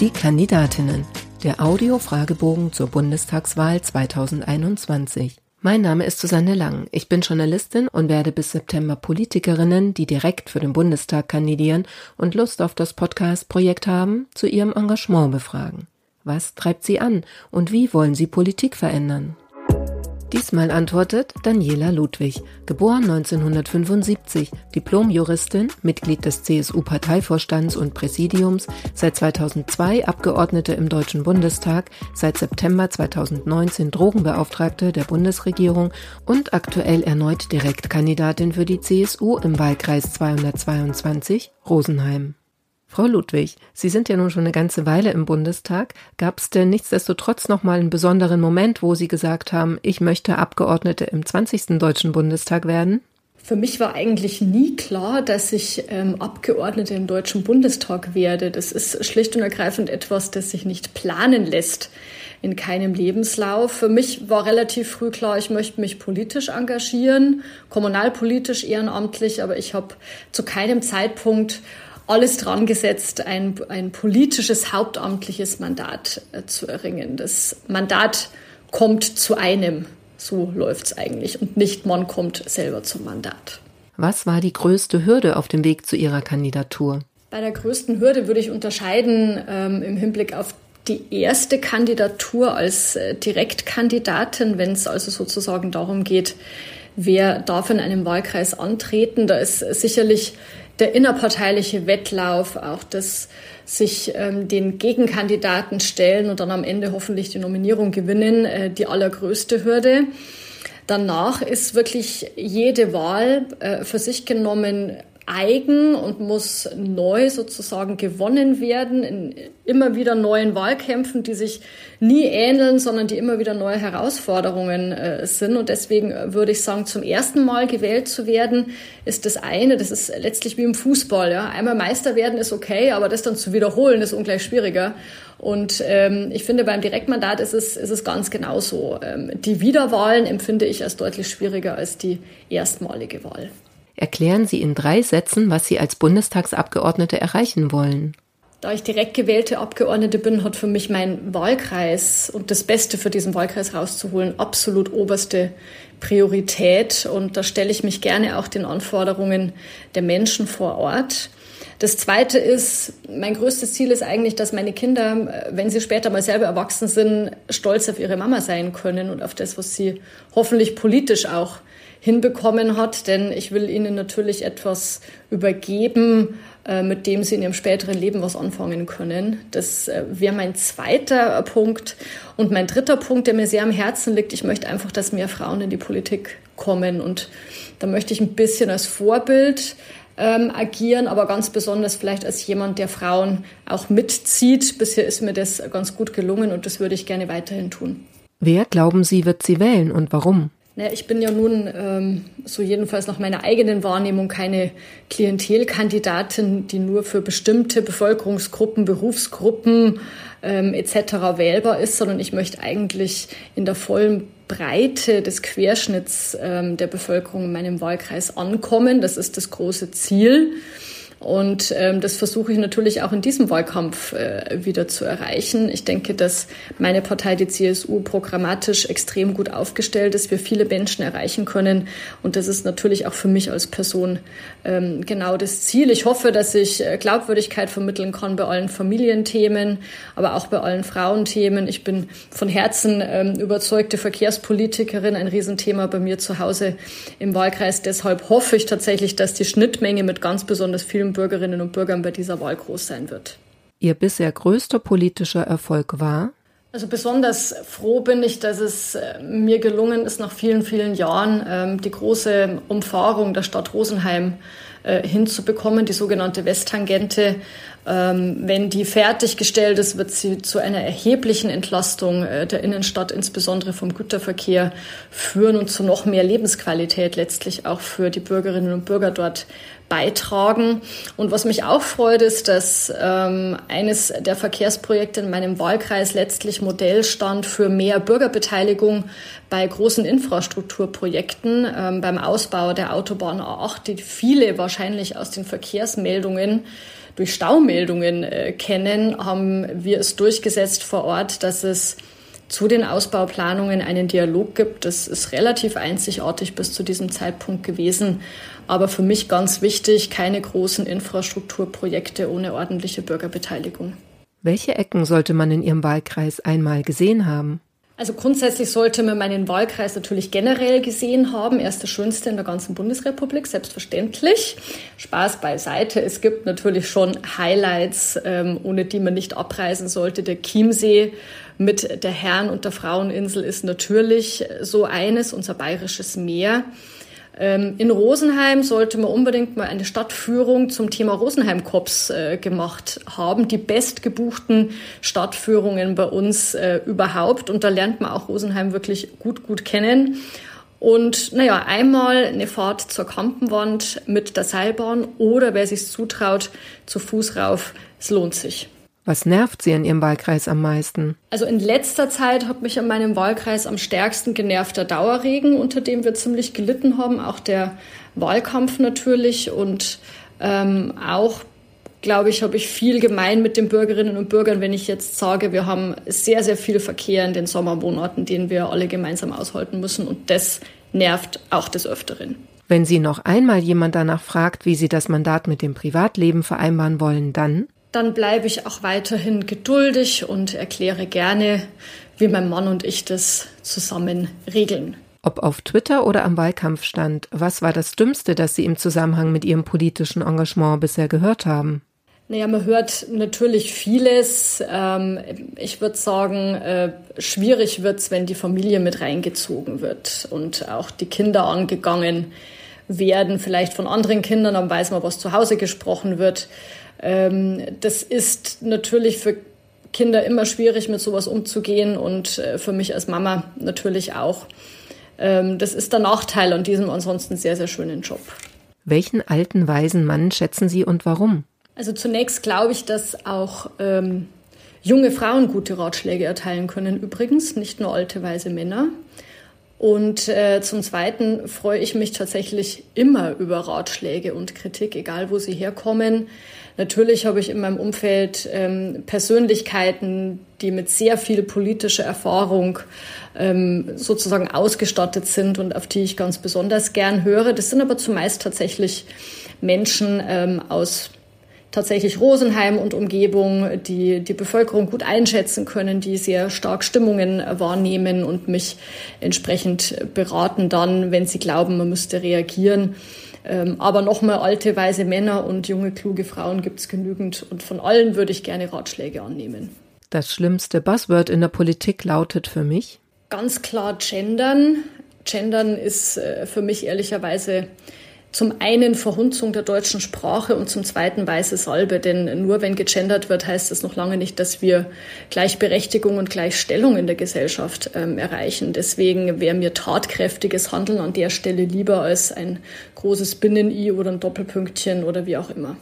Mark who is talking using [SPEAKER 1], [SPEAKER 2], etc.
[SPEAKER 1] Die Kandidatinnen. Der Audio-Fragebogen zur Bundestagswahl 2021. Mein Name ist Susanne Lang. Ich bin Journalistin und werde bis September Politikerinnen, die direkt für den Bundestag kandidieren und Lust auf das Podcast-Projekt haben, zu ihrem Engagement befragen. Was treibt sie an und wie wollen sie Politik verändern? Diesmal antwortet Daniela Ludwig, geboren 1975, Diplomjuristin, Mitglied des CSU-Parteivorstands und Präsidiums, seit 2002 Abgeordnete im Deutschen Bundestag, seit September 2019 Drogenbeauftragte der Bundesregierung und aktuell erneut Direktkandidatin für die CSU im Wahlkreis 222 Rosenheim. Frau Ludwig, Sie sind ja nun schon eine ganze Weile im Bundestag. Gab es denn nichtsdestotrotz noch mal einen besonderen Moment, wo Sie gesagt haben, ich möchte Abgeordnete im 20. Deutschen Bundestag werden?
[SPEAKER 2] Für mich war eigentlich nie klar, dass ich ähm, Abgeordnete im Deutschen Bundestag werde. Das ist schlicht und ergreifend etwas, das sich nicht planen lässt in keinem Lebenslauf. Für mich war relativ früh klar, ich möchte mich politisch engagieren, kommunalpolitisch, ehrenamtlich, aber ich habe zu keinem Zeitpunkt alles dran gesetzt, ein, ein politisches, hauptamtliches Mandat äh, zu erringen. Das Mandat kommt zu einem. So läuft es eigentlich. Und nicht man kommt selber zum Mandat.
[SPEAKER 1] Was war die größte Hürde auf dem Weg zu Ihrer Kandidatur?
[SPEAKER 2] Bei der größten Hürde würde ich unterscheiden ähm, im Hinblick auf die erste Kandidatur als äh, Direktkandidatin, wenn es also sozusagen darum geht, wer darf in einem Wahlkreis antreten. Da ist sicherlich der innerparteiliche Wettlauf, auch das sich ähm, den Gegenkandidaten stellen und dann am Ende hoffentlich die Nominierung gewinnen, äh, die allergrößte Hürde. Danach ist wirklich jede Wahl äh, für sich genommen eigen und muss neu sozusagen gewonnen werden in immer wieder neuen Wahlkämpfen, die sich nie ähneln, sondern die immer wieder neue Herausforderungen äh, sind. Und deswegen würde ich sagen, zum ersten Mal gewählt zu werden, ist das eine. Das ist letztlich wie im Fußball. Ja. Einmal Meister werden ist okay, aber das dann zu wiederholen ist ungleich schwieriger. Und ähm, ich finde, beim Direktmandat ist es, ist es ganz genauso. Ähm, die Wiederwahlen empfinde ich als deutlich schwieriger als die erstmalige Wahl.
[SPEAKER 1] Erklären Sie in drei Sätzen, was Sie als Bundestagsabgeordnete erreichen wollen.
[SPEAKER 2] Da ich direkt gewählte Abgeordnete bin, hat für mich mein Wahlkreis und das Beste für diesen Wahlkreis rauszuholen absolut oberste Priorität. Und da stelle ich mich gerne auch den Anforderungen der Menschen vor Ort. Das Zweite ist, mein größtes Ziel ist eigentlich, dass meine Kinder, wenn sie später mal selber erwachsen sind, stolz auf ihre Mama sein können und auf das, was sie hoffentlich politisch auch hinbekommen hat, denn ich will ihnen natürlich etwas übergeben, äh, mit dem sie in ihrem späteren Leben was anfangen können. Das äh, wäre mein zweiter Punkt. Und mein dritter Punkt, der mir sehr am Herzen liegt, ich möchte einfach, dass mehr Frauen in die Politik kommen. Und da möchte ich ein bisschen als Vorbild ähm, agieren, aber ganz besonders vielleicht als jemand, der Frauen auch mitzieht. Bisher ist mir das ganz gut gelungen und das würde ich gerne weiterhin tun.
[SPEAKER 1] Wer glauben Sie, wird sie wählen und warum?
[SPEAKER 2] Naja, ich bin ja nun, ähm, so jedenfalls nach meiner eigenen Wahrnehmung, keine Klientelkandidatin, die nur für bestimmte Bevölkerungsgruppen, Berufsgruppen ähm, etc. wählbar ist, sondern ich möchte eigentlich in der vollen Breite des Querschnitts ähm, der Bevölkerung in meinem Wahlkreis ankommen. Das ist das große Ziel. Und ähm, das versuche ich natürlich auch in diesem Wahlkampf äh, wieder zu erreichen. Ich denke, dass meine Partei, die CSU, programmatisch extrem gut aufgestellt ist, wir viele Menschen erreichen können. Und das ist natürlich auch für mich als Person ähm, genau das Ziel. Ich hoffe, dass ich äh, Glaubwürdigkeit vermitteln kann bei allen Familienthemen, aber auch bei allen Frauenthemen. Ich bin von Herzen ähm, überzeugte Verkehrspolitikerin, ein Riesenthema bei mir zu Hause im Wahlkreis. Deshalb hoffe ich tatsächlich, dass die Schnittmenge mit ganz besonders vielen Bürgerinnen und Bürgern bei dieser Wahl groß sein wird.
[SPEAKER 1] Ihr bisher größter politischer Erfolg war?
[SPEAKER 2] Also besonders froh bin ich, dass es äh, mir gelungen ist, nach vielen, vielen Jahren ähm, die große Umfahrung der Stadt Rosenheim äh, hinzubekommen, die sogenannte Westtangente. Ähm, wenn die fertiggestellt ist, wird sie zu einer erheblichen Entlastung äh, der Innenstadt, insbesondere vom Güterverkehr, führen und zu noch mehr Lebensqualität letztlich auch für die Bürgerinnen und Bürger dort beitragen. Und was mich auch freut, ist, dass ähm, eines der Verkehrsprojekte in meinem Wahlkreis letztlich Modell stand für mehr Bürgerbeteiligung bei großen Infrastrukturprojekten, ähm, beim Ausbau der Autobahn A8, die viele wahrscheinlich aus den Verkehrsmeldungen durch Staumeldungen äh, kennen, haben wir es durchgesetzt vor Ort, dass es zu den Ausbauplanungen einen Dialog gibt. Das ist relativ einzigartig bis zu diesem Zeitpunkt gewesen. Aber für mich ganz wichtig, keine großen Infrastrukturprojekte ohne ordentliche Bürgerbeteiligung.
[SPEAKER 1] Welche Ecken sollte man in Ihrem Wahlkreis einmal gesehen haben?
[SPEAKER 2] Also grundsätzlich sollte man meinen Wahlkreis natürlich generell gesehen haben. Er ist der schönste in der ganzen Bundesrepublik, selbstverständlich. Spaß beiseite. Es gibt natürlich schon Highlights, ähm, ohne die man nicht abreisen sollte. Der Chiemsee mit der Herren- und der Fraueninsel ist natürlich so eines, unser bayerisches Meer. Ähm, in Rosenheim sollte man unbedingt mal eine Stadtführung zum Thema Rosenheim-Cops äh, gemacht haben. Die bestgebuchten Stadtführungen bei uns äh, überhaupt. Und da lernt man auch Rosenheim wirklich gut, gut kennen. Und naja, einmal eine Fahrt zur Kampenwand mit der Seilbahn oder wer sich zutraut, zu Fuß rauf. Es lohnt sich.
[SPEAKER 1] Was nervt Sie in Ihrem Wahlkreis am meisten?
[SPEAKER 2] Also in letzter Zeit hat mich in meinem Wahlkreis am stärksten genervt der Dauerregen, unter dem wir ziemlich gelitten haben. Auch der Wahlkampf natürlich und ähm, auch glaube ich, habe ich viel gemein mit den Bürgerinnen und Bürgern, wenn ich jetzt sage, wir haben sehr, sehr viel Verkehr in den Sommermonaten, den wir alle gemeinsam aushalten müssen. Und das nervt auch des Öfteren.
[SPEAKER 1] Wenn Sie noch einmal jemand danach fragt, wie Sie das Mandat mit dem Privatleben vereinbaren wollen, dann?
[SPEAKER 2] Dann bleibe ich auch weiterhin geduldig und erkläre gerne, wie mein Mann und ich das zusammen regeln.
[SPEAKER 1] Ob auf Twitter oder am Wahlkampfstand, was war das Dümmste, das Sie im Zusammenhang mit Ihrem politischen Engagement bisher gehört haben?
[SPEAKER 2] Naja, man hört natürlich vieles. Ähm, ich würde sagen, äh, schwierig wird's, wenn die Familie mit reingezogen wird und auch die Kinder angegangen werden, vielleicht von anderen Kindern, dann weiß man, was zu Hause gesprochen wird. Ähm, das ist natürlich für Kinder immer schwierig, mit sowas umzugehen und äh, für mich als Mama natürlich auch. Ähm, das ist der Nachteil an diesem ansonsten sehr, sehr schönen Job.
[SPEAKER 1] Welchen alten, weisen Mann schätzen Sie und warum?
[SPEAKER 2] Also zunächst glaube ich, dass auch ähm, junge Frauen gute Ratschläge erteilen können, übrigens, nicht nur alte, weise Männer. Und äh, zum Zweiten freue ich mich tatsächlich immer über Ratschläge und Kritik, egal wo sie herkommen. Natürlich habe ich in meinem Umfeld ähm, Persönlichkeiten, die mit sehr viel politischer Erfahrung ähm, sozusagen ausgestattet sind und auf die ich ganz besonders gern höre. Das sind aber zumeist tatsächlich Menschen ähm, aus tatsächlich Rosenheim und Umgebung, die die Bevölkerung gut einschätzen können, die sehr stark Stimmungen wahrnehmen und mich entsprechend beraten dann, wenn sie glauben, man müsste reagieren. Ähm, aber nochmal alte, weise Männer und junge, kluge Frauen gibt es genügend und von allen würde ich gerne Ratschläge annehmen.
[SPEAKER 1] Das schlimmste Buzzword in der Politik lautet für mich?
[SPEAKER 2] Ganz klar Gendern. Gendern ist äh, für mich ehrlicherweise zum einen Verhunzung der deutschen Sprache und zum zweiten weiße Salbe. Denn nur wenn gegendert wird, heißt das noch lange nicht, dass wir Gleichberechtigung und Gleichstellung in der Gesellschaft ähm, erreichen. Deswegen wäre mir tatkräftiges Handeln an der Stelle lieber als ein großes Binnen-I oder ein Doppelpünktchen oder wie auch immer.